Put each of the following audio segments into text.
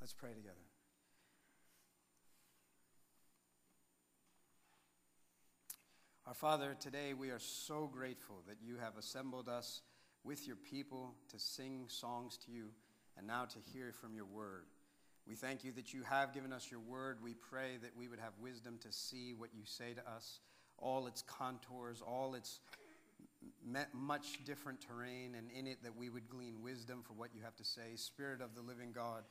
Let's pray together. Our Father, today we are so grateful that you have assembled us with your people to sing songs to you and now to hear from your word. We thank you that you have given us your word. We pray that we would have wisdom to see what you say to us, all its contours, all its much different terrain, and in it that we would glean wisdom for what you have to say. Spirit of the living God,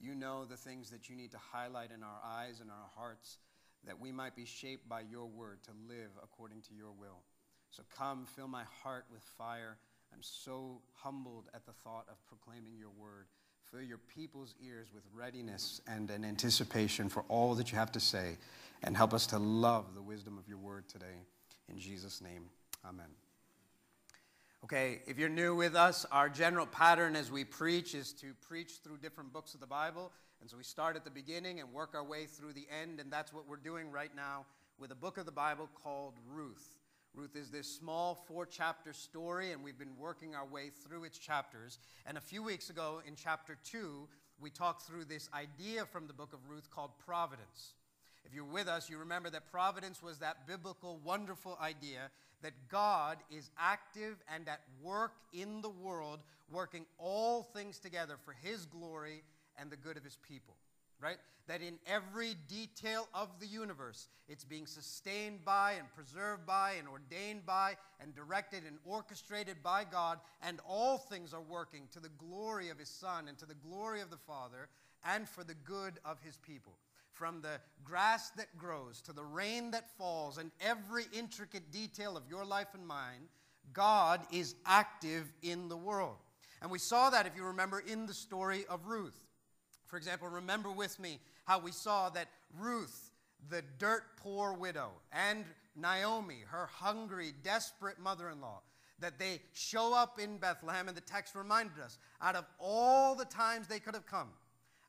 you know the things that you need to highlight in our eyes and our hearts that we might be shaped by your word to live according to your will. So come, fill my heart with fire. I'm so humbled at the thought of proclaiming your word. Fill your people's ears with readiness and an anticipation for all that you have to say, and help us to love the wisdom of your word today. In Jesus' name, amen. Okay, if you're new with us, our general pattern as we preach is to preach through different books of the Bible. And so we start at the beginning and work our way through the end, and that's what we're doing right now with a book of the Bible called Ruth. Ruth is this small four chapter story, and we've been working our way through its chapters. And a few weeks ago, in chapter two, we talked through this idea from the book of Ruth called providence. If you're with us, you remember that providence was that biblical, wonderful idea that God is active and at work in the world, working all things together for His glory and the good of His people. Right? That in every detail of the universe, it's being sustained by and preserved by and ordained by and directed and orchestrated by God, and all things are working to the glory of His Son and to the glory of the Father and for the good of His people from the grass that grows to the rain that falls and every intricate detail of your life and mine, God is active in the world. And we saw that, if you remember, in the story of Ruth. For example, remember with me how we saw that Ruth, the dirt poor widow, and Naomi, her hungry, desperate mother in law, that they show up in Bethlehem, and the text reminded us out of all the times they could have come,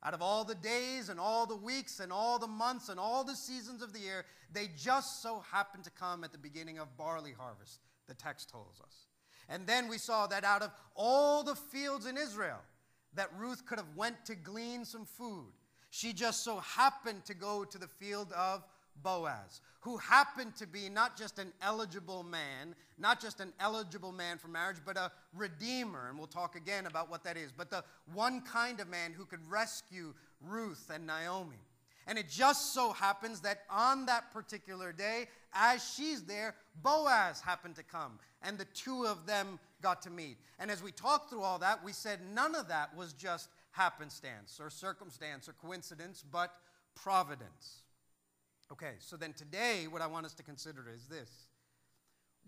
out of all the days and all the weeks and all the months and all the seasons of the year, they just so happened to come at the beginning of barley harvest, the text tells us. And then we saw that out of all the fields in Israel that Ruth could have went to glean some food, she just so happened to go to the field of Boaz, who happened to be not just an eligible man, not just an eligible man for marriage, but a redeemer. And we'll talk again about what that is. But the one kind of man who could rescue Ruth and Naomi. And it just so happens that on that particular day, as she's there, Boaz happened to come. And the two of them got to meet. And as we talked through all that, we said none of that was just happenstance or circumstance or coincidence, but providence. Okay, so then today, what I want us to consider is this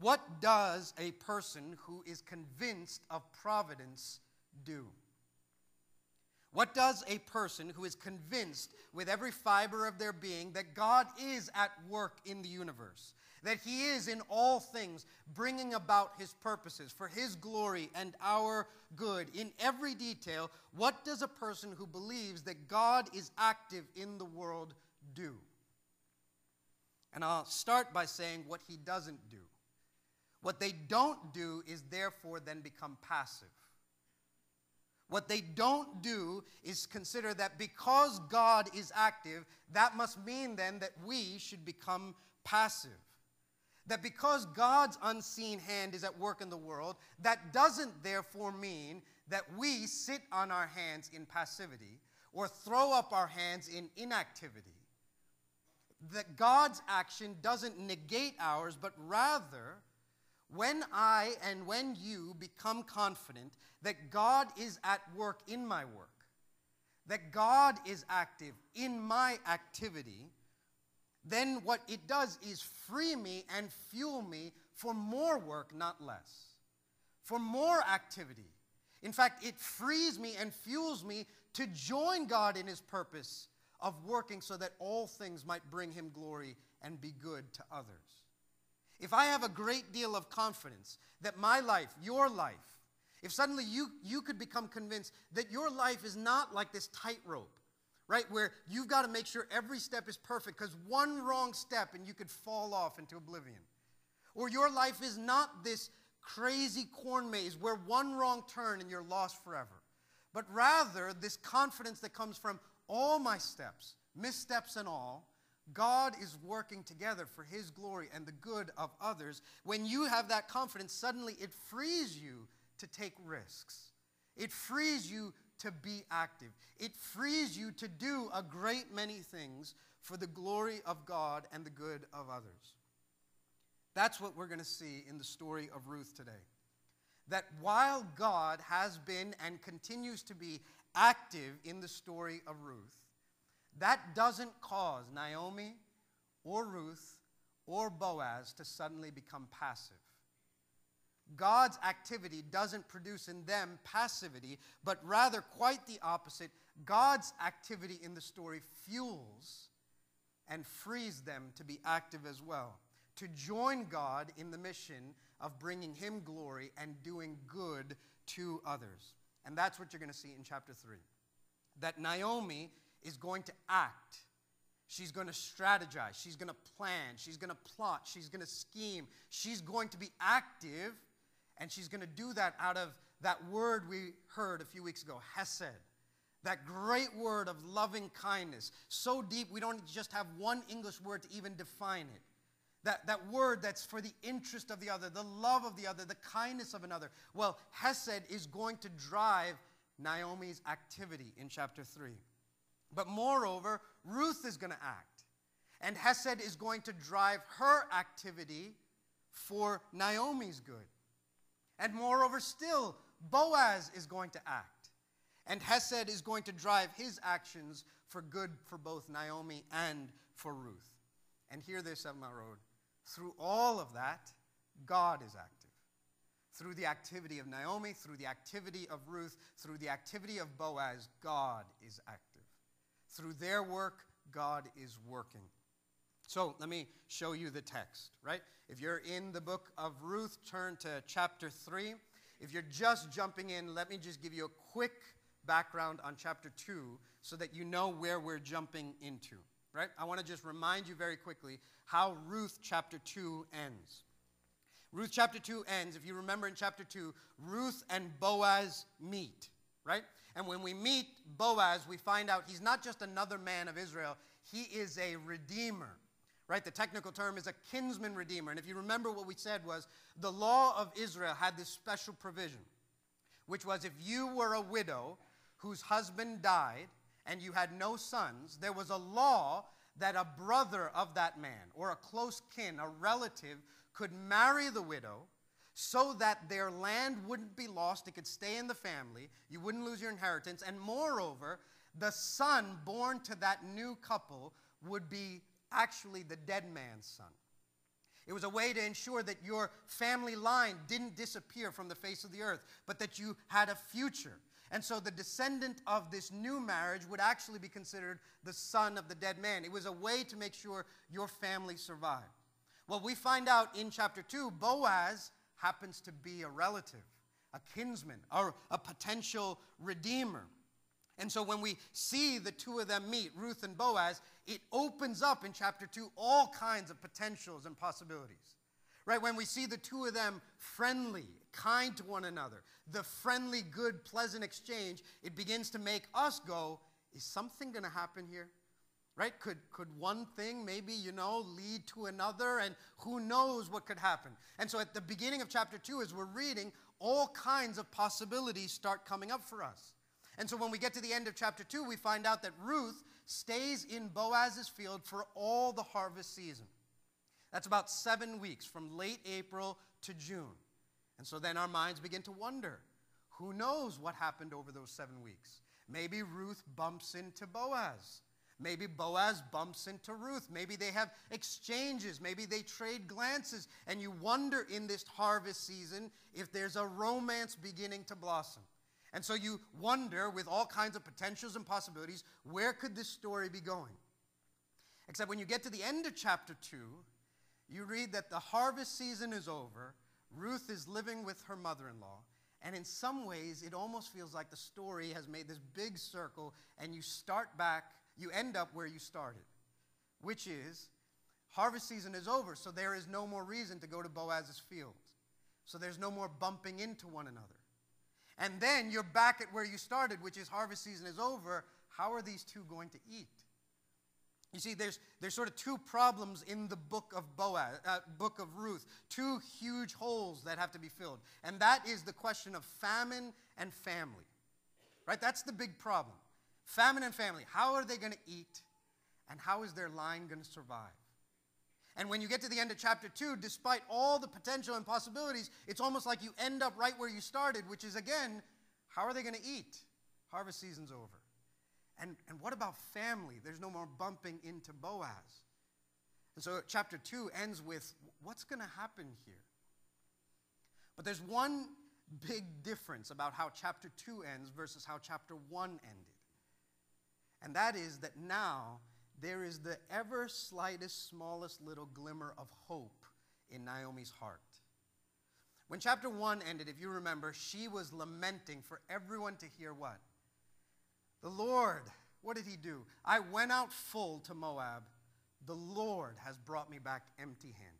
What does a person who is convinced of providence do? What does a person who is convinced with every fiber of their being that God is at work in the universe, that He is in all things bringing about His purposes for His glory and our good in every detail, what does a person who believes that God is active in the world do? And I'll start by saying what he doesn't do. What they don't do is therefore then become passive. What they don't do is consider that because God is active, that must mean then that we should become passive. That because God's unseen hand is at work in the world, that doesn't therefore mean that we sit on our hands in passivity or throw up our hands in inactivity that God's action doesn't negate ours, but rather, when I and when you become confident that God is at work in my work, that God is active in my activity, then what it does is free me and fuel me for more work, not less, for more activity. In fact, it frees me and fuels me to join God in His purpose of working so that all things might bring him glory and be good to others. If I have a great deal of confidence that my life, your life, if suddenly you, you could become convinced that your life is not like this tightrope, right, where you've got to make sure every step is perfect because one wrong step and you could fall off into oblivion. Or your life is not this crazy corn maze where one wrong turn and you're lost forever. but rather this confidence that comes from all my steps, missteps and all, God is working together for His glory and the good of others. When you have that confidence, suddenly it frees you to take risks. It frees you to be active. It frees you to do a great many things for the glory of God and the good of others. That's what we're going to see in the story of Ruth today. That while God has been and continues to be active in the story of Ruth, that doesn't cause Naomi or Ruth or Boaz to suddenly become passive. God's activity doesn't produce in them passivity, but rather quite the opposite. God's activity in the story fuels and frees them to be active as well, to join God in the mission of bringing Him glory and doing good to others. And that's what you're going to see in chapter 3. That Naomi is going to act. She's going to strategize. She's going to plan. She's going to plot. She's going to scheme. She's going to be active, and she's going to do that out of that word we heard a few weeks ago, Hesed. That great word of loving kindness. So deep, we don't just have one English word to even define it. That, that word that's for the interest of the other, the love of the other, the kindness of another. Well, Hesed is going to drive Naomi's activity in chapter 3. But moreover, Ruth is going to act. And Hesed is going to drive her activity for Naomi's good. And moreover, still, Boaz is going to act. And Hesed is going to drive his actions for good for both Naomi and for Ruth. And hear this, my Road. Through all of that, God is active. Through the activity of Naomi, through the activity of Ruth, through the activity of Boaz, God is active. Through their work, God is working. So let me show you the text, right? If you're in the book of Ruth, turn to chapter 3. If you're just jumping in, let me just give you a quick background on chapter 2 so that you know where we're jumping into, right? I want to just remind you very quickly how Ruth chapter 2 ends. Ruth chapter 2 ends, if you remember in chapter 2, Ruth and Boaz meet, right? And when we meet Boaz, we find out he's not just another man of Israel, he is a redeemer. Right? The technical term is a kinsman redeemer. And if you remember what we said was the law of Israel had this special provision, which was if you were a widow whose husband died and you had no sons, there was a law that a brother of that man or a close kin, a relative, could marry the widow so that their land wouldn't be lost. It could stay in the family. You wouldn't lose your inheritance. And moreover, the son born to that new couple would be actually the dead man's son. It was a way to ensure that your family line didn't disappear from the face of the earth, but that you had a future. And so the descendant of this new marriage would actually be considered the son of the dead man. It was a way to make sure your family survived. Well, we find out in chapter 2, Boaz happens to be a relative, a kinsman, or a potential redeemer. And so when we see the two of them meet, Ruth and Boaz, it opens up in chapter 2 all kinds of potentials and possibilities. Right? When we see the two of them friendly, kind to one another, the friendly, good, pleasant exchange, it begins to make us go, is something going to happen here? right? Could, could one thing maybe, you know, lead to another? And who knows what could happen? And so at the beginning of chapter 2, as we're reading, all kinds of possibilities start coming up for us. And so when we get to the end of chapter 2, we find out that Ruth stays in Boaz's field for all the harvest season. That's about seven weeks, from late April to June. And so then our minds begin to wonder who knows what happened over those seven weeks? Maybe Ruth bumps into Boaz. Maybe Boaz bumps into Ruth. Maybe they have exchanges. Maybe they trade glances. And you wonder in this harvest season if there's a romance beginning to blossom. And so you wonder, with all kinds of potentials and possibilities, where could this story be going? Except when you get to the end of chapter 2, you read that the harvest season is over. Ruth is living with her mother in law. And in some ways, it almost feels like the story has made this big circle, and you start back you end up where you started, which is harvest season is over, so there is no more reason to go to Boaz's field. So there's no more bumping into one another. and then you're back at where you started, which is harvest season is over. How are these two going to eat? You see, there's, there's sort of two problems in the book of Boaz, uh, book of Ruth, two huge holes that have to be filled. And that is the question of famine and family. Right? That's the big problem. Famine and family. How are they going to eat? And how is their line going to survive? And when you get to the end of chapter 2, despite all the potential and possibilities, it's almost like you end up right where you started, which is again, how are they going to eat? Harvest season's over. And, and what about family? There's no more bumping into Boaz. And so chapter 2 ends with what's going to happen here? But there's one big difference about how chapter 2 ends versus how chapter 1 ended. And that is that now there is the ever slightest, smallest little glimmer of hope in Naomi's heart. When chapter 1 ended, if you remember, she was lamenting for everyone to hear what? The Lord, what did he do? I went out full to Moab. The Lord has brought me back empty handed.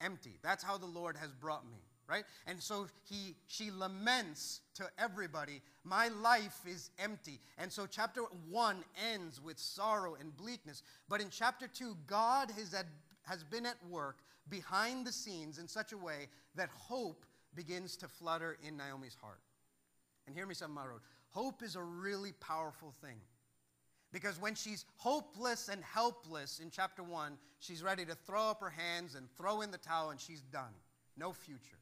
Empty. That's how the Lord has brought me, right? And so he, she laments to everybody, My life is empty. And so chapter one ends with sorrow and bleakness. But in chapter two, God has, has been at work behind the scenes in such a way that hope begins to flutter in Naomi's heart. And hear me, I wrote. Hope is a really powerful thing. Because when she's hopeless and helpless in chapter 1, she's ready to throw up her hands and throw in the towel and she's done. No future.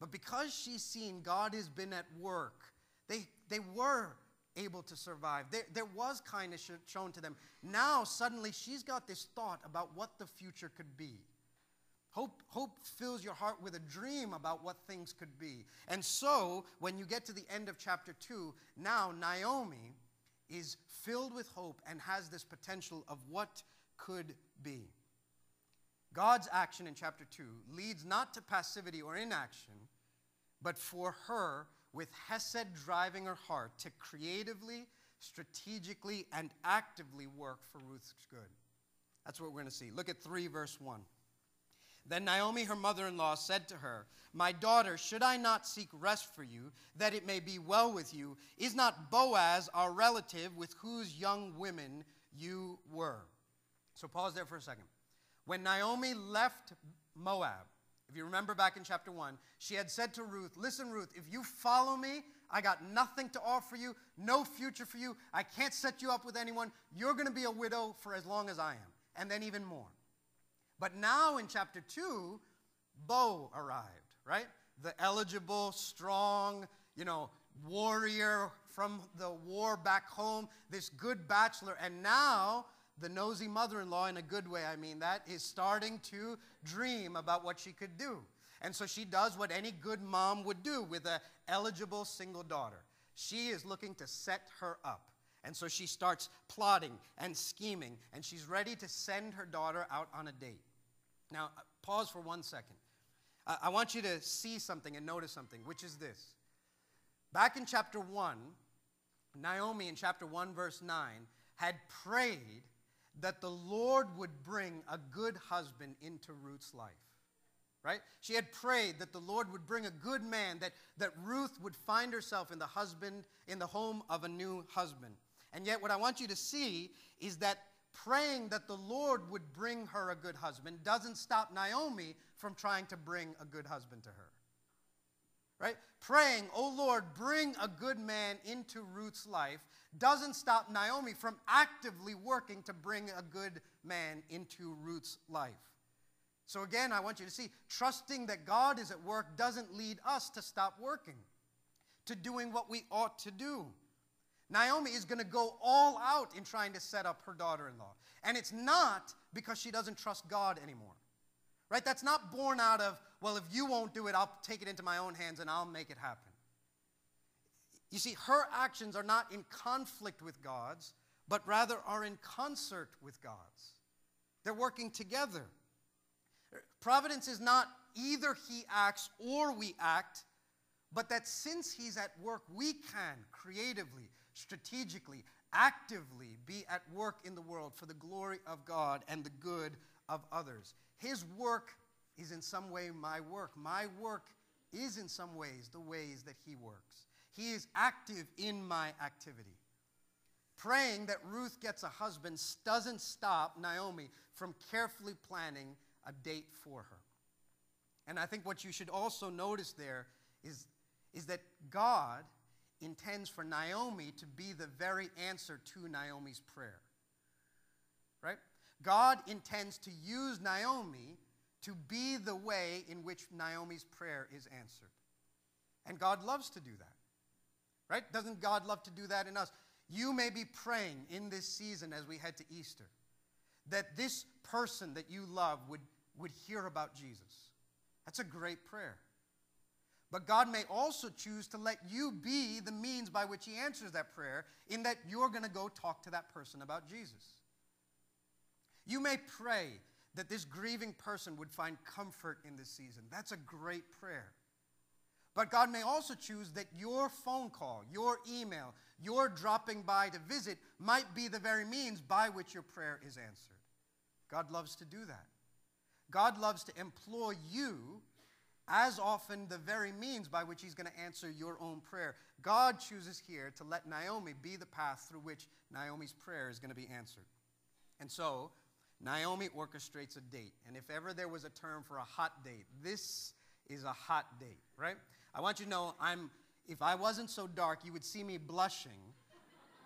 But because she's seen God has been at work, they, they were able to survive. There, there was kindness shown to them. Now, suddenly, she's got this thought about what the future could be. Hope, hope fills your heart with a dream about what things could be. And so, when you get to the end of chapter 2, now Naomi is filled with hope and has this potential of what could be. God's action in chapter 2 leads not to passivity or inaction, but for her, with Hesed driving her heart, to creatively, strategically, and actively work for Ruth's good. That's what we're going to see. Look at 3, verse 1. Then Naomi, her mother in law, said to her, My daughter, should I not seek rest for you, that it may be well with you? Is not Boaz our relative with whose young women you were? So pause there for a second. When Naomi left Moab, if you remember back in chapter 1, she had said to Ruth, Listen, Ruth, if you follow me, I got nothing to offer you, no future for you. I can't set you up with anyone. You're going to be a widow for as long as I am, and then even more. But now in chapter 2, Bo arrived, right? The eligible, strong, you know, warrior from the war back home, this good bachelor. And now the nosy mother in law, in a good way, I mean that, is starting to dream about what she could do. And so she does what any good mom would do with an eligible single daughter. She is looking to set her up. And so she starts plotting and scheming, and she's ready to send her daughter out on a date. Now, uh, pause for one second. I want you to see something and notice something, which is this. Back in chapter 1, Naomi in chapter 1, verse 9, had prayed that the Lord would bring a good husband into Ruth's life. Right? She had prayed that the Lord would bring a good man, that, that Ruth would find herself in the husband, in the home of a new husband. And yet, what I want you to see is that praying that the Lord would bring her a good husband doesn't stop Naomi from trying to bring a good husband to her. Right? Praying, oh Lord, bring a good man into Ruth's life doesn't stop Naomi from actively working to bring a good man into Ruth's life. So, again, I want you to see trusting that God is at work doesn't lead us to stop working, to doing what we ought to do. Naomi is going to go all out in trying to set up her daughter in law. And it's not because she doesn't trust God anymore. Right? That's not born out of, well, if you won't do it, I'll take it into my own hands and I'll make it happen. You see, her actions are not in conflict with God's, but rather are in concert with God's. They're working together. Providence is not either he acts or we act, but that since he's at work, we can creatively, strategically, actively be at work in the world for the glory of God and the good of others. His work is in some way my work. My work is in some ways the ways that He works. He is active in my activity. Praying that Ruth gets a husband doesn't stop Naomi from carefully planning a date for her. And I think what you should also notice there is, is that God intends for Naomi to be the very answer to Naomi's prayer. Right? God intends to use Naomi to be the way in which Naomi's prayer is answered. And God loves to do that. Right? Doesn't God love to do that in us? You may be praying in this season as we head to Easter that this person that you love would, would hear about Jesus. That's a great prayer. But God may also choose to let you be the means by which He answers that prayer, in that you're going to go talk to that person about Jesus. You may pray that this grieving person would find comfort in this season. That's a great prayer. But God may also choose that your phone call, your email, your dropping by to visit might be the very means by which your prayer is answered. God loves to do that. God loves to employ you as often the very means by which He's going to answer your own prayer. God chooses here to let Naomi be the path through which Naomi's prayer is going to be answered. And so, Naomi orchestrates a date. And if ever there was a term for a hot date, this is a hot date, right? I want you to know I'm if I wasn't so dark, you would see me blushing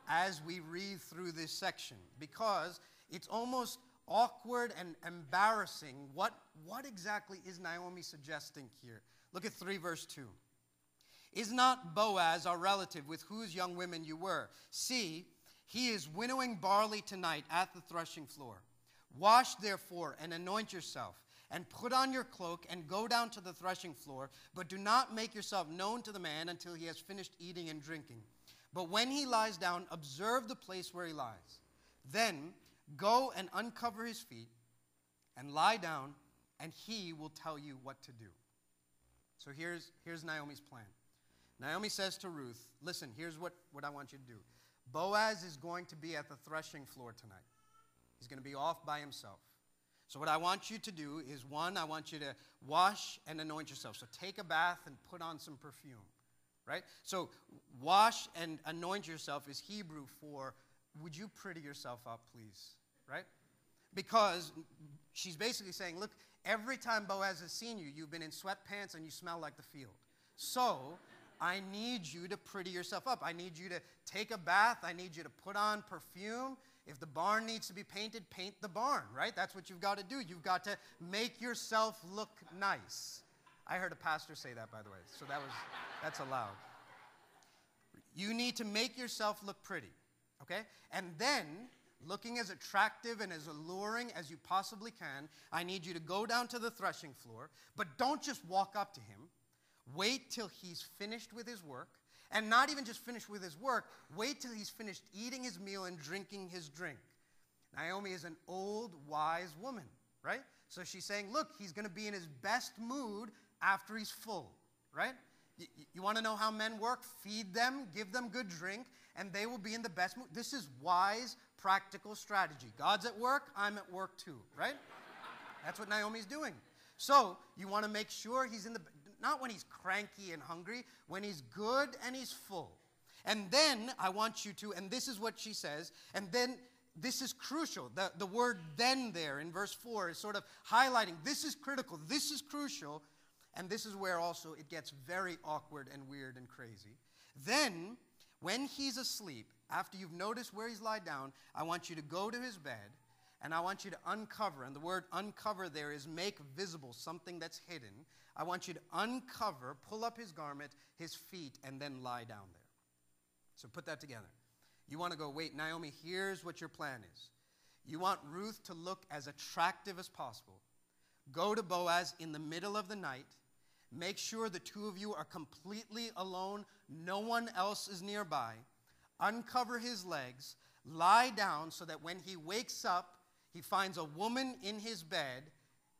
as we read through this section because it's almost awkward and embarrassing. What, what exactly is Naomi suggesting here? Look at 3 verse 2. Is not Boaz our relative with whose young women you were? See, he is winnowing barley tonight at the threshing floor. Wash therefore and anoint yourself, and put on your cloak and go down to the threshing floor, but do not make yourself known to the man until he has finished eating and drinking. But when he lies down, observe the place where he lies. Then Go and uncover his feet and lie down, and he will tell you what to do. So here's, here's Naomi's plan. Naomi says to Ruth, Listen, here's what, what I want you to do. Boaz is going to be at the threshing floor tonight. He's going to be off by himself. So, what I want you to do is one, I want you to wash and anoint yourself. So, take a bath and put on some perfume, right? So, wash and anoint yourself is Hebrew for would you pretty yourself up, please? Right? Because she's basically saying, look, every time Boaz has seen you, you've been in sweatpants and you smell like the field. So I need you to pretty yourself up. I need you to take a bath. I need you to put on perfume. If the barn needs to be painted, paint the barn, right? That's what you've got to do. You've got to make yourself look nice. I heard a pastor say that, by the way, so that was, that's allowed. You need to make yourself look pretty okay? And then, looking as attractive and as alluring as you possibly can, I need you to go down to the threshing floor, but don't just walk up to him. Wait till he's finished with his work. And not even just finished with his work, wait till he's finished eating his meal and drinking his drink. Naomi is an old, wise woman, right? So she's saying, look, he's going to be in his best mood after he's full, right? You, you want to know how men work? Feed them, give them good drink, and they will be in the best mood. This is wise, practical strategy. God's at work, I'm at work too, right? That's what Naomi's doing. So you want to make sure he's in the, not when he's cranky and hungry, when he's good and he's full. And then I want you to, and this is what she says, and then this is crucial. The, the word then there in verse 4 is sort of highlighting this is critical, this is crucial, and this is where also it gets very awkward and weird and crazy. Then when he's asleep, after you've noticed where he's lied down, I want you to go to his bed and I want you to uncover. And the word uncover there is make visible something that's hidden. I want you to uncover, pull up his garment, his feet, and then lie down there. So put that together. You want to go, wait, Naomi, here's what your plan is. You want Ruth to look as attractive as possible. Go to Boaz in the middle of the night Make sure the two of you are completely alone, no one else is nearby. Uncover his legs, lie down so that when he wakes up, he finds a woman in his bed,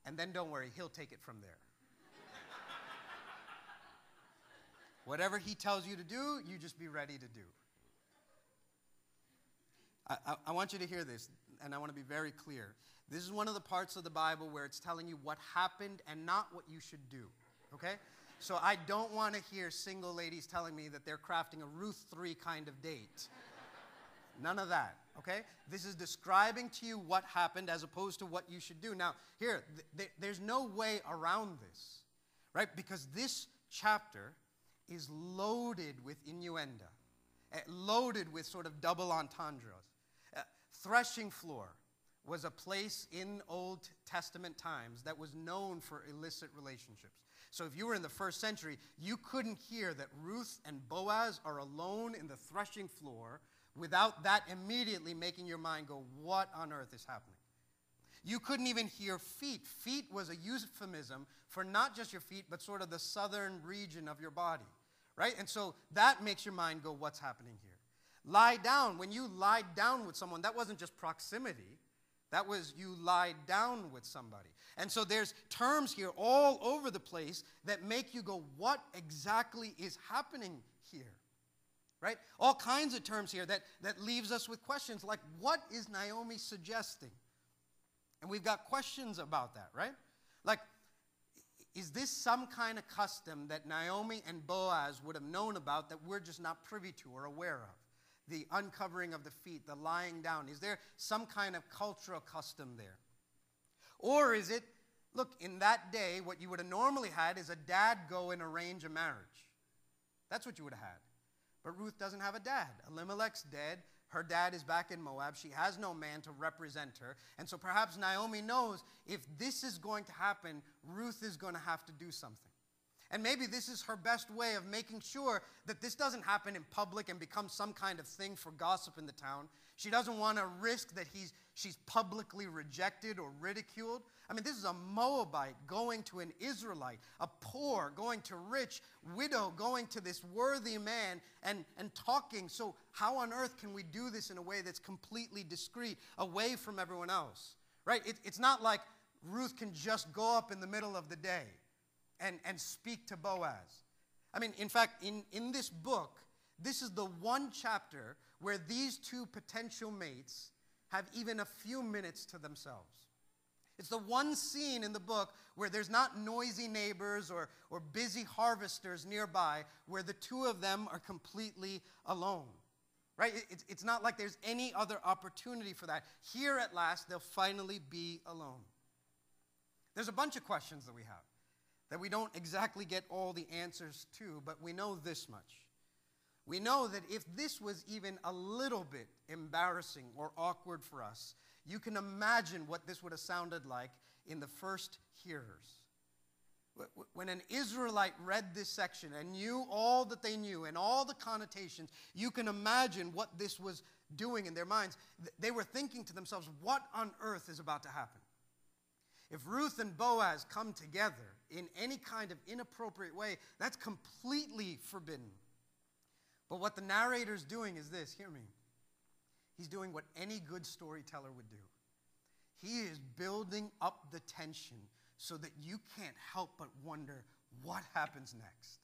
and then don't worry, he'll take it from there. Whatever he tells you to do, you just be ready to do. I, I, I, want you to hear this, and I want to be very clear. This is one of the parts of the Bible where it's telling you what happened and not what you should do okay? So I don't want to hear single ladies telling me that they're crafting a Ruth 3 kind of date. None of that, okay? This is describing to you what happened as opposed to what you should do. Now, here, th- th- there's no way around this, right? Because this chapter is loaded with innuendo, uh, loaded with sort of double entendres. Uh, threshing floor was a place in Old Testament times that was known for illicit relationships. So if you were in the first century, you couldn't hear that Ruth and Boaz are alone in the threshing floor without that immediately making your mind go, What on earth is happening? You couldn't even hear feet. Feet was a euphemism for not just your feet, but sort of the southern region of your body, right? And so that makes your mind go, What's happening here? Lie down. When you lied down with someone, that wasn't just proximity, that was you lied down with somebody. And so there's terms here all over the place that make you go, What exactly is happening here? right? All kinds of terms here that, that leaves us with questions like, what is Naomi suggesting? And we've got questions about that, right? Like, is this some kind of custom that Naomi and Boaz would have known about that we're just not privy to or aware of? The uncovering of the feet, the lying down. Is there some kind of cultural custom there? Or is it, look, in that day, what you would have normally had is a dad go and arrange a marriage. That's what you would have had. But Ruth doesn't have a dad. Elimelech's dead. Her dad is back in Moab. She has no man to represent her. And so perhaps Naomi knows if this is going to happen, Ruth is going to have to do something. And maybe this is her best way of making sure that this doesn't happen in public and become some kind of thing for gossip in the town. She doesn't want to risk that he's, she's publicly rejected or ridiculed. I mean, this is a Moabite going to an Israelite, a poor going to rich, widow going to this worthy man and, and talking. So, how on earth can we do this in a way that's completely discreet, away from everyone else? Right? It, it's not like Ruth can just go up in the middle of the day and, and speak to Boaz. I mean, in fact, in, in this book, this is the one chapter where these two potential mates have even a few minutes to themselves. It's the one scene in the book where there's not noisy neighbors or, or busy harvesters nearby, where the two of them are completely alone. Right? It's, it's not like there's any other opportunity for that. Here at last, they'll finally be alone. There's a bunch of questions that we have that we don't exactly get all the answers to, but we know this much. We know that if this was even a little bit embarrassing or awkward for us, you can imagine what this would have sounded like in the first hearers. When an Israelite read this section and knew all that they knew and all the connotations, you can imagine what this was doing in their minds. They were thinking to themselves, what on earth is about to happen? If Ruth and Boaz come together in any kind of inappropriate way, that's completely forbidden. But what the narrator's doing is this hear me. He's doing what any good storyteller would do. He is building up the tension so that you can't help but wonder what happens next.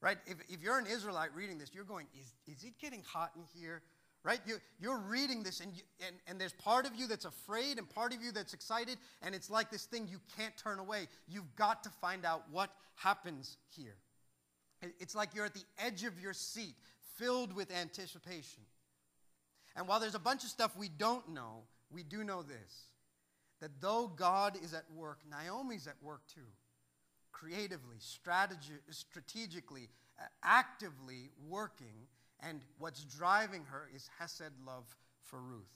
Right? If, if you're an Israelite reading this, you're going, is, is it getting hot in here? Right? You, you're reading this, and, you, and, and there's part of you that's afraid and part of you that's excited, and it's like this thing you can't turn away. You've got to find out what happens here. It's like you're at the edge of your seat, filled with anticipation. And while there's a bunch of stuff we don't know, we do know this that though God is at work, Naomi's at work too. Creatively, strategi- strategically, actively working, and what's driving her is Hesed love for Ruth.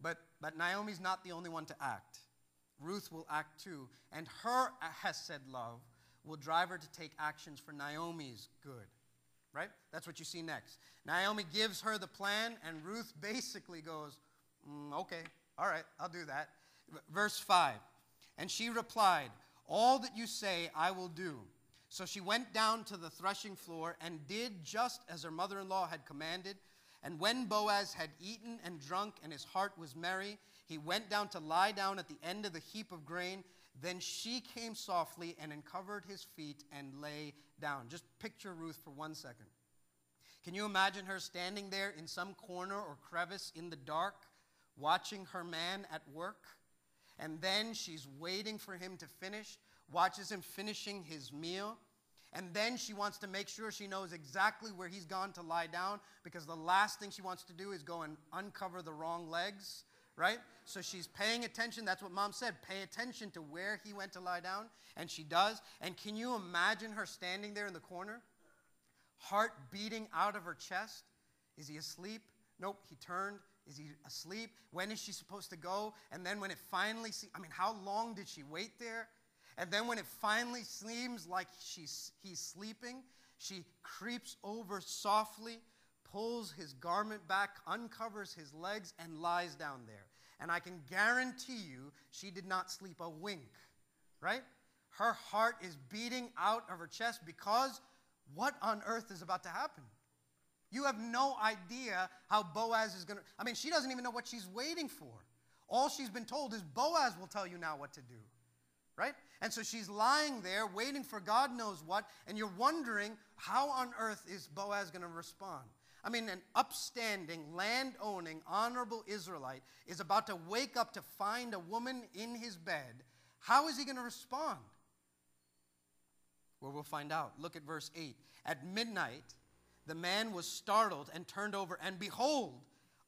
But, but Naomi's not the only one to act. Ruth will act too, and her Hesed love will drive her to take actions for Naomi's good. Right? That's what you see next. Naomi gives her the plan, and Ruth basically goes, mm, Okay, all right, I'll do that. Verse 5 And she replied, All that you say I will do. So she went down to the threshing floor and did just as her mother in law had commanded. And when Boaz had eaten and drunk and his heart was merry, he went down to lie down at the end of the heap of grain. Then she came softly and uncovered his feet and lay down. Just picture Ruth for one second. Can you imagine her standing there in some corner or crevice in the dark, watching her man at work? And then she's waiting for him to finish watches him finishing his meal. And then she wants to make sure she knows exactly where he's gone to lie down because the last thing she wants to do is go and uncover the wrong legs, right? So she's paying attention. That's what mom said pay attention to where he went to lie down. And she does. And can you imagine her standing there in the corner? Heart beating out of her chest. Is he asleep? Nope, he turned. Is he asleep? When is she supposed to go? And then when it finally, I mean, how long did she wait there? And then when it finally seems like she's, he's sleeping, she creeps over softly, pulls his garment back, uncovers his legs, and lies down there. And I can guarantee you she did not sleep a wink, right? Her heart is beating out of her chest because what on earth is about to happen? You have no idea how Boaz is going to. I mean, she doesn't even know what she's waiting for. All she's been told is Boaz will tell you now what to do. Right? And so she's lying there waiting for God knows what, and you're wondering how on earth is Boaz going to respond? I mean, an upstanding, land owning, honorable Israelite is about to wake up to find a woman in his bed. How is he going to respond? Well, we'll find out. Look at verse 8. At midnight, the man was startled and turned over, and behold,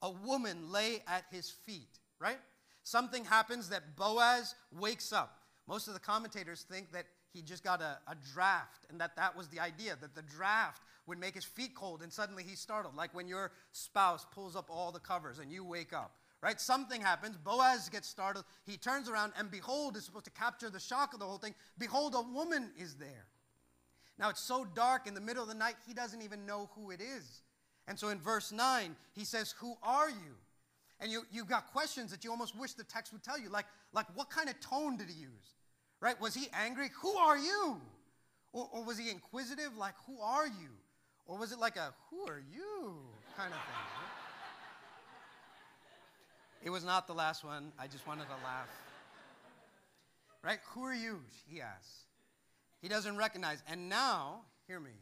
a woman lay at his feet, right? Something happens that Boaz wakes up. Most of the commentators think that he just got a, a, draft and that that was the idea, that the draft would make his feet cold and suddenly he's startled, like when your spouse pulls up all the covers and you wake up, right? Something happens. Boaz gets startled. He turns around and behold, is supposed to capture the shock of the whole thing. Behold, a woman is there. Now it's so dark in the middle of the night, he doesn't even know who it is. And so in verse 9, he says, Who are you? And you, you've got questions that you almost wish the text would tell you. Like, like what kind of tone did he use? Right? Was he angry? Who are you? Or, or was he inquisitive? Like, who are you? Or was it like a, who are you kind of thing? Right? It was not the last one. I just wanted to laugh. Right? Who are you? He asks. He doesn't recognize. And now, hear me,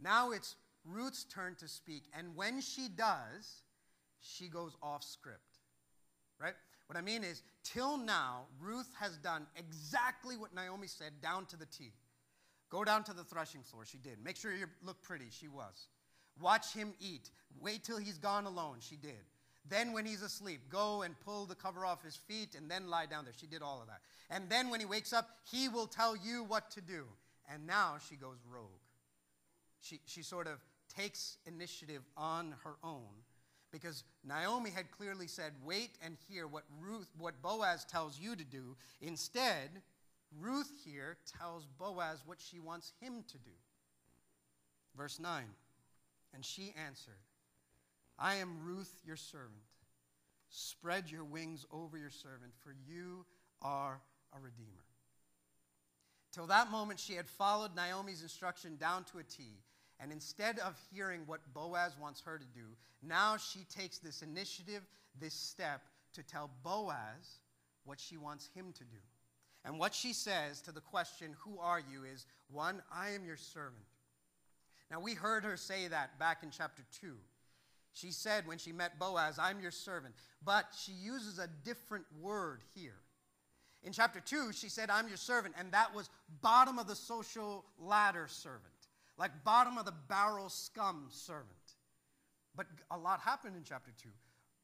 now it's Ruth's turn to speak. And when she does, she goes off script. Right? What I mean is, till now, Ruth has done exactly what Naomi said down to the T. Go down to the threshing floor. She did. Make sure you look pretty. She was. Watch him eat. Wait till he's gone alone. She did. Then, when he's asleep, go and pull the cover off his feet and then lie down there. She did all of that. And then, when he wakes up, he will tell you what to do. And now she goes rogue. She, she sort of takes initiative on her own because Naomi had clearly said, Wait and hear what, Ruth, what Boaz tells you to do. Instead, Ruth here tells Boaz what she wants him to do. Verse 9 And she answered, I am Ruth, your servant. Spread your wings over your servant, for you are a redeemer. Till that moment, she had followed Naomi's instruction down to a T. And instead of hearing what Boaz wants her to do, now she takes this initiative, this step, to tell Boaz what she wants him to do. And what she says to the question, Who are you? is one, I am your servant. Now, we heard her say that back in chapter 2. She said when she met Boaz, I'm your servant. But she uses a different word here. In chapter 2, she said, I'm your servant, and that was bottom of the social ladder servant, like bottom of the barrel scum servant. But a lot happened in chapter 2.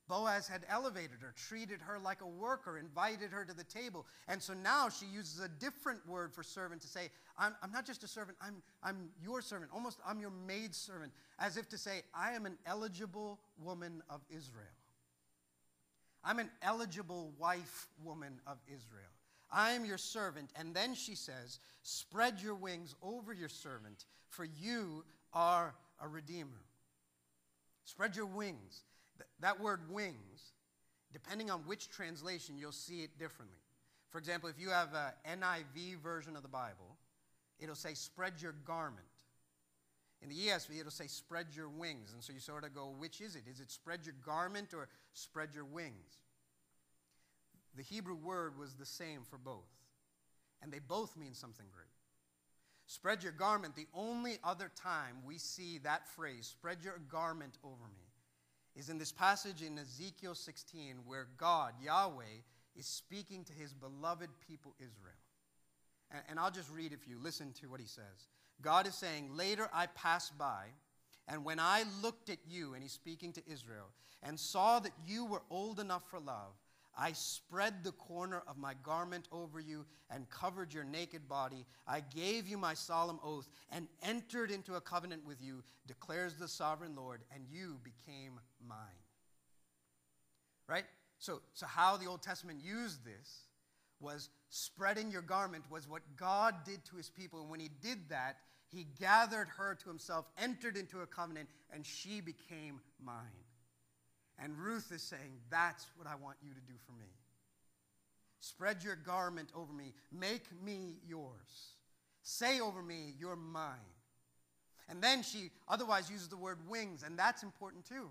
Boaz had elevated her, treated her like a worker, invited her to the table. And so now she uses a different word for servant to say, I'm, I'm not just a servant, I'm, I'm your servant. Almost, I'm your maid servant. As if to say, I am an eligible woman of Israel. I'm an eligible wife woman of Israel. I am your servant. And then she says, Spread your wings over your servant, for you are a redeemer. Spread your wings. That word wings, depending on which translation, you'll see it differently. For example, if you have a NIV version of the Bible, it'll say, Spread your garment. In the ESV, it'll say, Spread your wings. And so you sort of go, Which is it? Is it spread your garment or spread your wings? The Hebrew word was the same for both, and they both mean something great. Spread your garment, the only other time we see that phrase, spread your garment over me, is in this passage in Ezekiel 16 where God, Yahweh, is speaking to his beloved people Israel. And, I'll just read for you. Listen to what he says. God is saying, Later I passed by, and when I looked at you, and he's speaking to Israel, and saw that you were old enough for love, I spread the corner of my garment over you and covered your naked body. I gave you my solemn oath and entered into a covenant with you, declares the sovereign Lord, and you became mine. Right? So, so how the Old Testament used this was spreading your garment was what God did to his people. And when he did that, he gathered her to himself, entered into a covenant, and she became mine. And Ruth is saying, That's what I want you to do for me. Spread your garment over me, make me yours. Say over me, You're mine. And then she otherwise uses the word wings, and that's important too.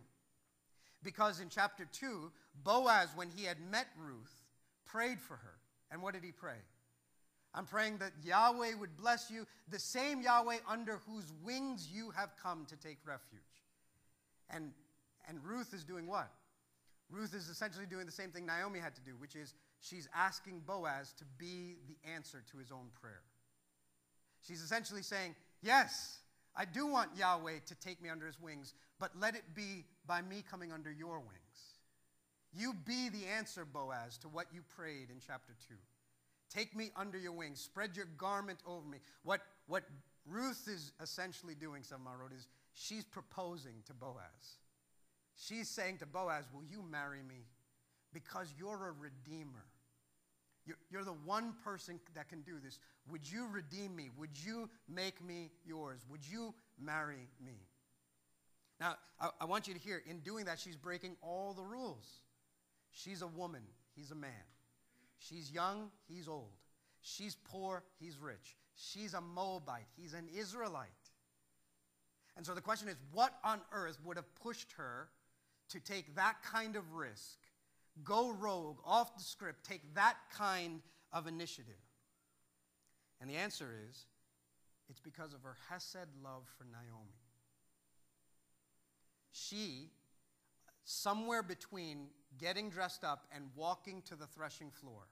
Because in chapter 2, Boaz, when he had met Ruth, prayed for her. And what did he pray? I'm praying that Yahweh would bless you, the same Yahweh under whose wings you have come to take refuge. And and Ruth is doing what? Ruth is essentially doing the same thing Naomi had to do, which is she's asking Boaz to be the answer to his own prayer. She's essentially saying, Yes, I do want Yahweh to take me under his wings, but let it be by me coming under your wings. You be the answer, Boaz, to what you prayed in chapter 2. Take me under your wings. Spread your garment over me. What, what Ruth is essentially doing, some wrote, is she's proposing to Boaz. She's saying to Boaz, Will you marry me? Because you're a redeemer. You're, the one person that can do this. Would you redeem me? Would you make me yours? Would you marry me? Now, I want you to hear, in doing that, she's breaking all the rules. She's a woman, he's a man. She's young, he's old. She's poor, he's rich. She's a Moabite, he's an Israelite. And so the question is what on earth would have pushed her to take that kind of risk, go rogue, off the script, take that kind of initiative? And the answer is it's because of her Hesed love for Naomi. She, somewhere between getting dressed up and walking to the threshing floor,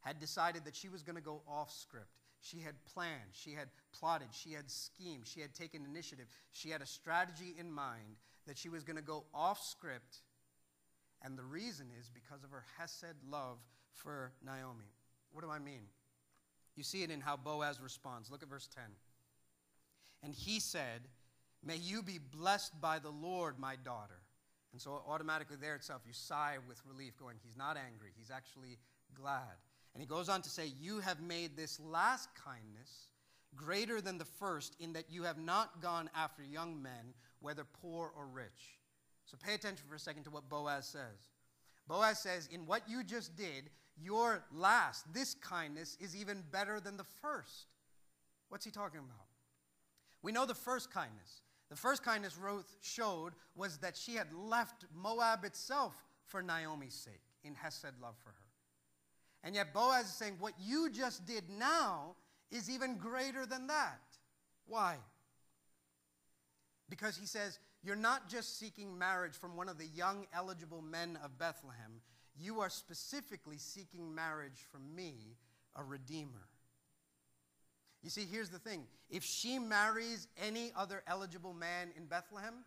had decided that she was going to go off script. She had planned, she had plotted, she had schemed, she had taken initiative, she had a strategy in mind that she was going to go off script. And the reason is because of her Hesed love for Naomi. What do I mean? You see it in how Boaz responds. Look at verse 10. And he said, May you be blessed by the Lord, my daughter. And so automatically there itself, you sigh with relief, going, He's not angry. He's actually glad. And he goes on to say, You have made this last kindness greater than the first, in that you have not gone after young men whether poor or rich. So pay attention for a second to what Boaz says. Boaz says, In what you just did, your last, this kindness, is even better than the first. What's he talking about? We know the first kindness. The first kindness Ruth showed was that she had left Moab itself for Naomi's sake, in Hesed love for her. And yet Boaz is saying, What you just did now is even greater than that. Why? Because he says, You're not just seeking marriage from one of the young eligible men of Bethlehem, you are specifically seeking marriage from me, a redeemer. You see, here's the thing if she marries any other eligible man in Bethlehem,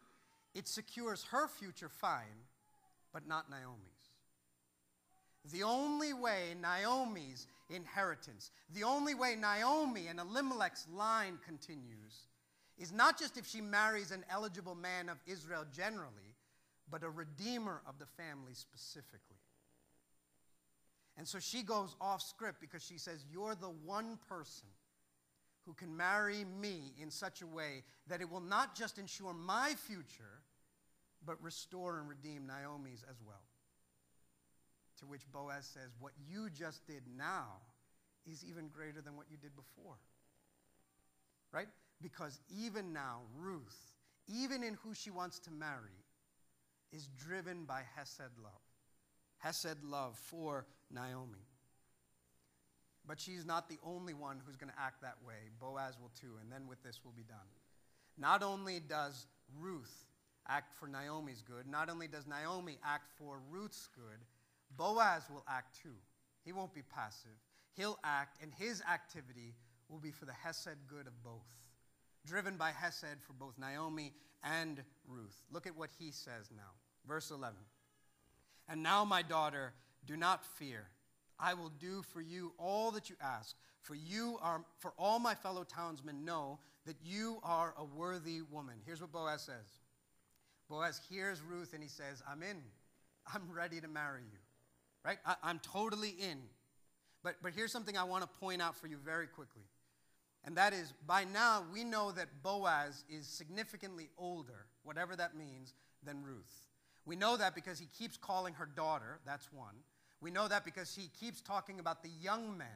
it secures her future fine, but not Naomi's. The only way Naomi's inheritance, the only way Naomi and Elimelech's line continues, is not just if she marries an eligible man of Israel generally, but a redeemer of the family specifically. And so she goes off script because she says, You're the one person who can marry me in such a way that it will not just ensure my future, but restore and redeem Naomi's as well. To which Boaz says, What you just did now is even greater than what you did before. Right? Because even now, Ruth, even in who she wants to marry, is driven by Hesed love. Hesed love for Naomi. But she's not the only one who's going to act that way. Boaz will too, and then with this will be done. Not only does Ruth act for Naomi's good, not only does Naomi act for Ruth's good, Boaz will act too. He won't be passive. he'll act, and his activity will be for the Hesed good of both, driven by Hesed for both Naomi and Ruth. Look at what he says now. Verse 11. And now, my daughter, do not fear. I will do for you all that you ask. For you are, for all my fellow townsmen know that you are a worthy woman. Here's what Boaz says Boaz hears Ruth and he says, I'm in. I'm ready to marry you. Right? I, am totally in. But, but here's something I want to point out for you very quickly. And that is, by now, we know that Boaz is significantly older, whatever that means, than Ruth. We know that because he keeps calling her daughter. That's one. We know that because he keeps talking about the young men,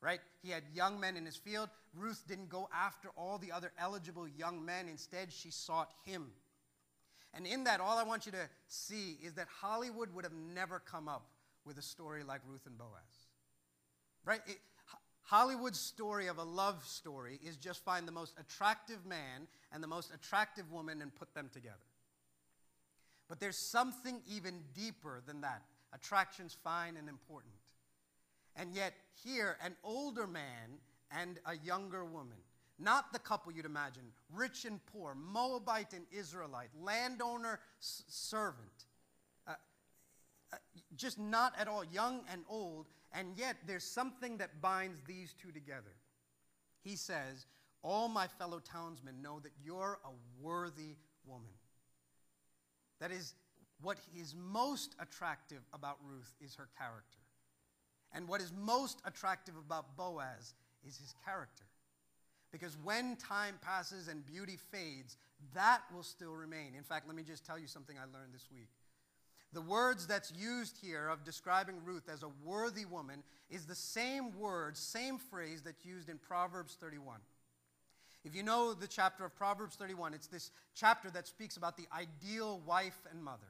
right? He had young men in his field. Ruth didn't go after all the other eligible young men. Instead, she sought him. And in that, all I want you to see is that Hollywood would have never come up with a story like Ruth and Boaz. Right? It, Hollywood's story of a love story is just find the most attractive man and the most attractive woman and put them together. But there's something even deeper than that. Attraction's fine and important. And yet, here, an older man and a younger woman, not the couple you'd imagine, rich and poor, Moabite and Israelite, landowner, servant, just not at all, young and old, and yet there's something that binds these two together. He says, All my fellow townsmen know that you're a worthy woman. That is, what is most attractive about Ruth is her character. And what is most attractive about Boaz is his character. Because when time passes and beauty fades, that will still remain. In fact, let me just tell you something I learned this week. The words that's used here of describing Ruth as a worthy woman is the same word, same phrase that's used in Proverbs 31. If you know the chapter of Proverbs 31, it's this chapter that speaks about the ideal wife and mother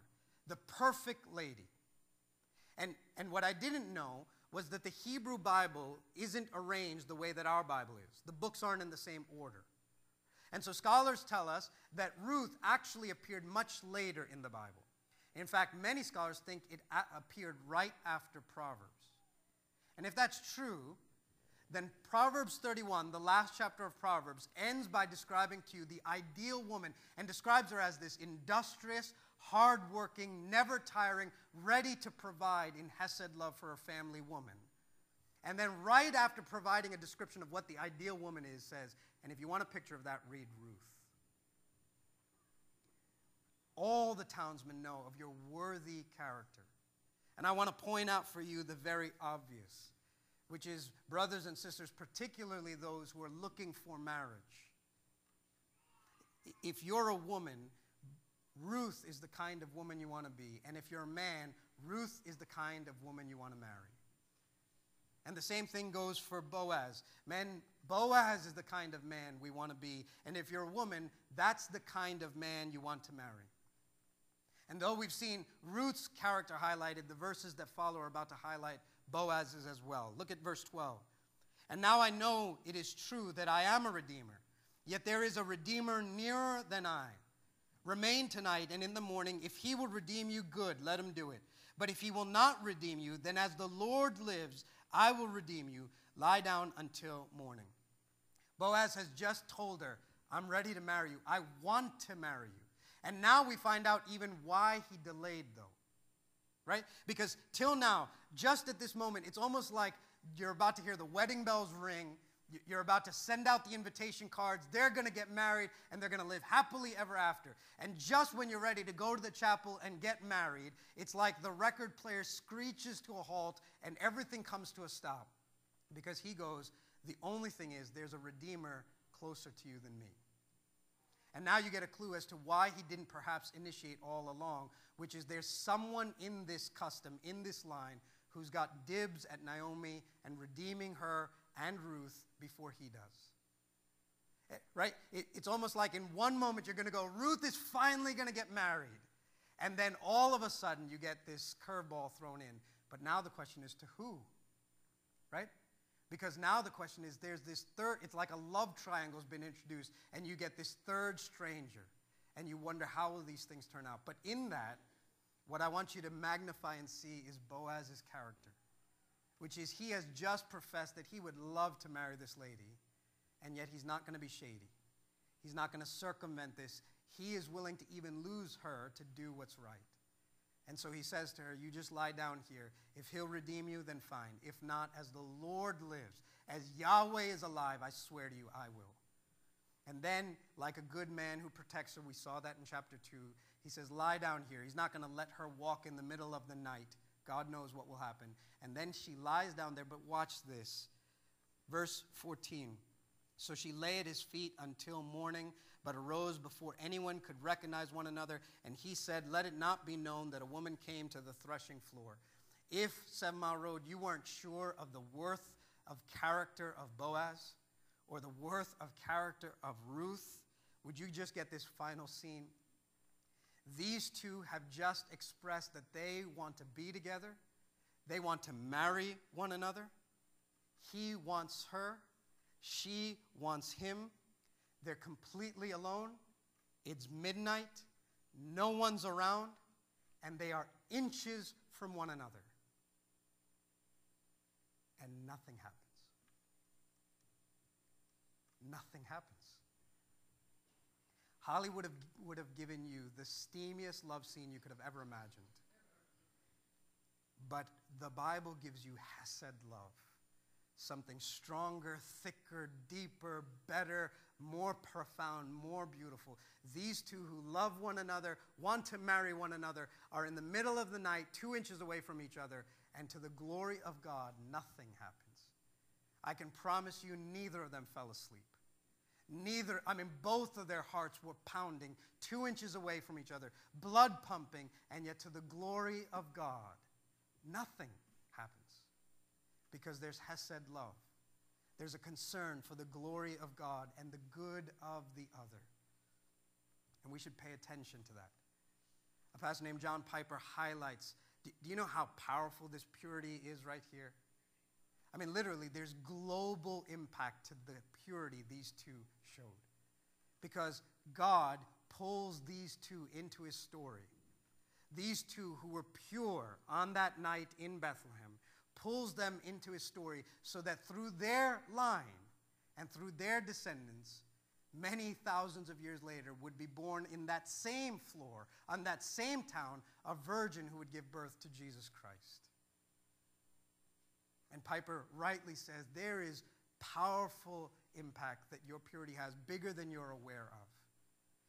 the perfect lady. And, and what I didn't know was that the Hebrew Bible isn't arranged the way that our Bible is. The books aren't in the same order. And so scholars tell us that Ruth actually appeared much later in the Bible. In fact, many scholars think it appeared right after Proverbs. And if that's true, then Proverbs 31, the last chapter of Proverbs, ends by describing to you the ideal woman and describes her as this industrious, hardworking, never tiring, ready to provide in Hesed love for a family woman. And then, right after providing a description of what the ideal woman is, says, and if you want a picture of that, read Ruth. All the townsmen know of your worthy character. And I want to point out for you the very obvious, which is, brothers and sisters, particularly those who are looking for marriage. If you're a woman, Ruth is the kind of woman you want to be. And if you're a man, Ruth is the kind of woman you want to marry. And the same thing goes for Boaz. Men, Boaz is the kind of man we want to be. And if you're a woman, that's the kind of man you want to marry. And though we've seen Ruth's character highlighted, the verses that follow are about to highlight Boaz's as well. Look at verse 12. And now I know it is true that I am a redeemer, yet there is a redeemer nearer than I. Remain tonight, and in the morning, if he will redeem you, good, let him do it. But if he will not redeem you, then as the Lord lives, I will redeem you. Lie down until morning. Boaz has just told her, I'm ready to marry you. I want to marry you. And now we find out even why he delayed, though. Right? Because till now, just at this moment, it's almost like you're about to hear the wedding bells ring you're about to send out the invitation cards. They're going to get married and they're going to live happily ever after. And just when you're ready to go to the chapel and get married, it's like the record player screeches to a halt and everything comes to a stop. Because he goes, The only thing is, there's a Redeemer closer to you than me. And now you get a clue as to why he didn't perhaps initiate all along, which is there's someone in this custom, in this line, who's got dibs at Naomi and redeeming her and Ruth before he does. Eh, right? It, it's almost like in one moment you're going to go, Ruth is finally going to get married. And then all of a sudden you get this curveball thrown in. But now the question is to who? Right? Because now the question is there's this third, it's like a love triangle has been introduced, and you get this third stranger. And you wonder how will these things turn out. But in that, what I want you to magnify and see is Boaz's character. which is he has just professed that he would love to marry this lady, and yet he's not going to be shady. He's not going to circumvent this. He is willing to even lose her to do what's right. And so he says to her, You just lie down here. If he'll redeem you, then fine. If not, as the Lord lives, as Yahweh is alive, I swear to you, I will. And then, like a good man who protects her, we saw that in chapter 2, he says, Lie down here. He's not going to let her walk in the middle of the night. God knows what will happen. And then she lies down there, but watch this. Verse 14. So she lay at his feet until morning, but arose before anyone could recognize one another. And he said, Let it not be known that a woman came to the threshing floor. If, Seven Mile Road, you weren't sure of the worth of character of Boaz or the worth of character of Ruth, would you just get this final scene? These two have just expressed that they want to be together, they want to marry one another. He wants her, she wants him. They're completely alone. It's midnight, no one's around, and they are inches from one another. And nothing happens. Nothing happens. Hollywood have, would have given you the steamiest love scene you could have ever imagined. But the Bible gives you Hesed love something stronger, thicker, deeper, better, more profound, more beautiful. These two who love one another, want to marry one another, are in the middle of the night, two inches away from each other, and to the glory of God, nothing happens. I can promise you, neither of them fell asleep. Neither, I mean, both of their hearts were pounding two inches away from each other, blood pumping, and yet to the glory of God, nothing happens. Because there's Hesed love. There's a concern for the glory of God and the good of the other. And we should pay attention to that. A pastor named John Piper highlights do, you know how powerful this purity is right here? I mean, literally, there's global impact to the purity these two showed. Because God pulls these two into his story. These two who were pure on that night in Bethlehem pulls them into his story so that through their line and through their descendants, many thousands of years later, would be born in that same floor, on that same town, a virgin who would give birth to Jesus Christ. And Piper rightly says there is powerful impact that your purity has, bigger than you're aware of.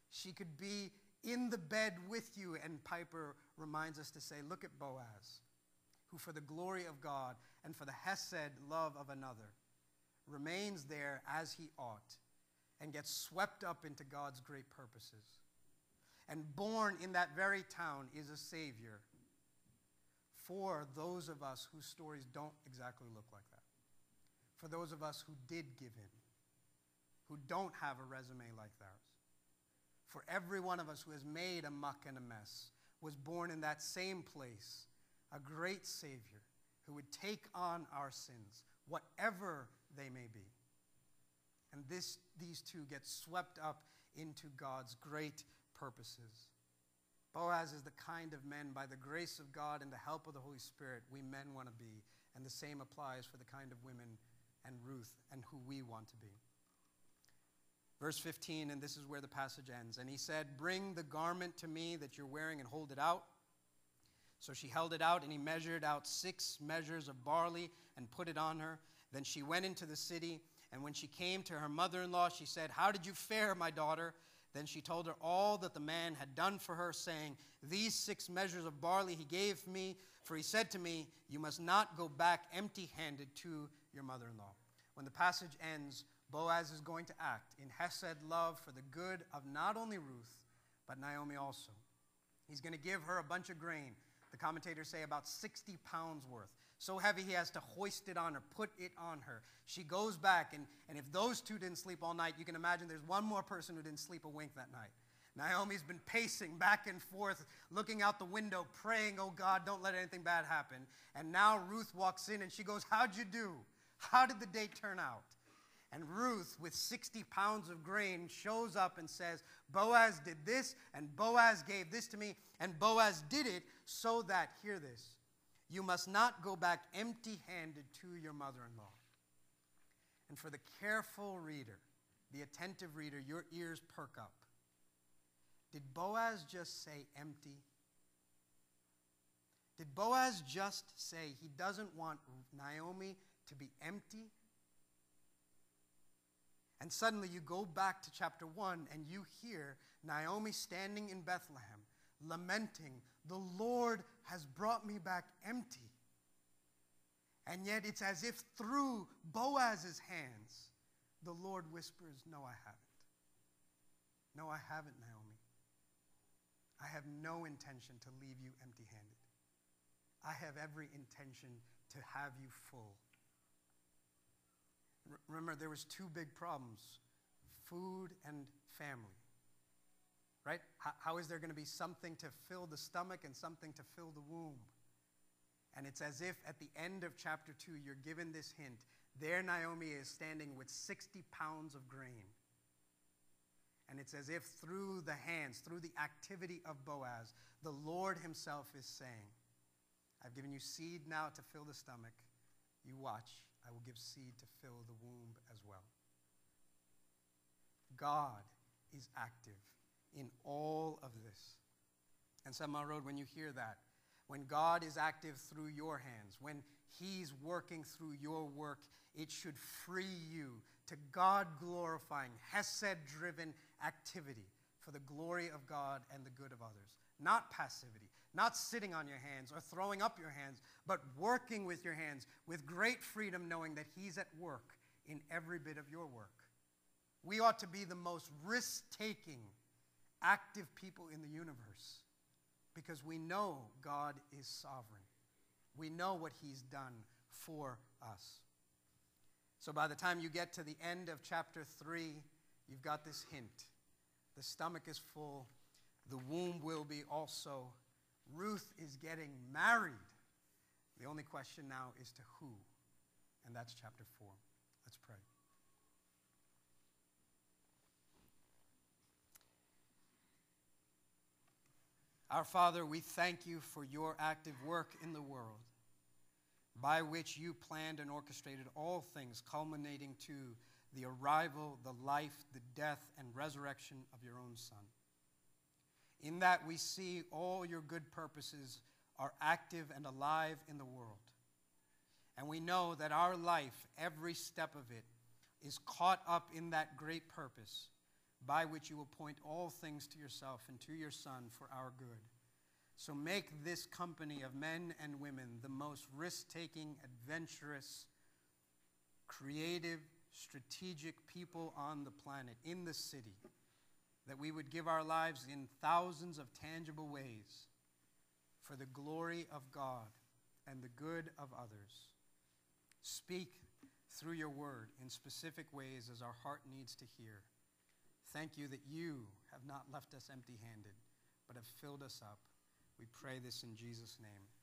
She could be in the bed with you, and Piper reminds us to say, Look at Boaz, who for the glory of God and for the Hesed love of another remains there as he ought and gets swept up into God's great purposes. And born in that very town is a Savior for those of us whose stories don't exactly look like that. For those of us who did give in, who don't have a resume like theirs. For every one of us who has made a muck and a mess, was born in that same place, a great Savior who would take on our sins, whatever they may be. And this, these two get swept up into God's great purposes. Boaz is the kind of men, by the grace of God and the help of the Holy Spirit, we men want to be. And the same applies for the kind of women and Ruth and who we want to be. Verse 15, and this is where the passage ends. And he said, Bring the garment to me that you're wearing and hold it out. So she held it out, and he measured out six measures of barley and put it on her. Then she went into the city, and when she came to her mother in law, she said, How did you fare, my daughter? Then she told her all that the man had done for her, saying, These six measures of barley he gave me, for he said to me, You must not go back empty handed to your mother in law. When the passage ends, Boaz is going to act in Hesed love for the good of not only Ruth, but Naomi also. He's going to give her a bunch of grain. The commentators say about 60 pounds worth. So heavy he has to hoist it on her, put it on her. She goes back, and, and if those two didn't sleep all night, you can imagine there's one more person who didn't sleep a wink that night. Naomi's been pacing back and forth, looking out the window, praying, Oh God, don't let anything bad happen. And now Ruth walks in and she goes, How'd you do? How did the day turn out? And Ruth, with 60 pounds of grain, shows up and says, Boaz did this, and Boaz gave this to me, and Boaz did it so that, hear this, You must not go back empty handed to your mother in law. And for the careful reader, the attentive reader, your ears perk up. Did Boaz just say empty? Did Boaz just say he doesn't want Naomi to be empty? And suddenly you go back to chapter 1 and you hear Naomi standing in Bethlehem, lamenting, The Lord has brought me back empty. And yet it's as if through Boaz's hands, the Lord whispers, No, I haven't. No, I haven't, Naomi. I have no intention to leave you empty handed. I have every intention to have you full. Remember, there was two big problems food and family. Right? how, how is there going to be something to fill the stomach and something to fill the womb? And it's as if at the end of chapter 2, you're given this hint. There, Naomi is standing with 60 pounds of grain. And it's as if through the hands, through the activity of Boaz, the Lord Himself is saying, I've given you seed now to fill the stomach. You watch, I will give seed to fill the womb as well. God is active in all of this. And Seven Road, when you hear that, when God is active through your hands, when He's working through your work, it should free you to God glorifying, Hesed driven activity for the glory of God and the good of others. Not passivity, not sitting on your hands or throwing up your hands, but working with your hands with great freedom, knowing that He's at work in every bit of your work. We ought to be the most risk taking, active people in the universe because we know God is sovereign. We know what He's done for us. So by the time you get to the end of chapter 3, you've got this hint. The stomach is full, the womb will be also. Ruth is getting married. The only question now is to who? And that's chapter 4. Let's pray. Our Father, we thank you for your active work in the world, by which you planned and orchestrated all things, culminating to the arrival, the life, the death, and resurrection of your own Son. In that we see all your good purposes are active and alive in the world. And we know that our life, every step of it, is caught up in that great purpose by which you will point all things to yourself and to your Son for our good. So make this company of men and women the most risk taking, adventurous, creative, strategic people on the planet, in the city, that we would give our lives in thousands of tangible ways for the glory of God and the good of others. Speak through your word in specific ways as our heart needs to hear. Thank you that you have not left us empty handed, but have filled us up. We pray this in Jesus' name.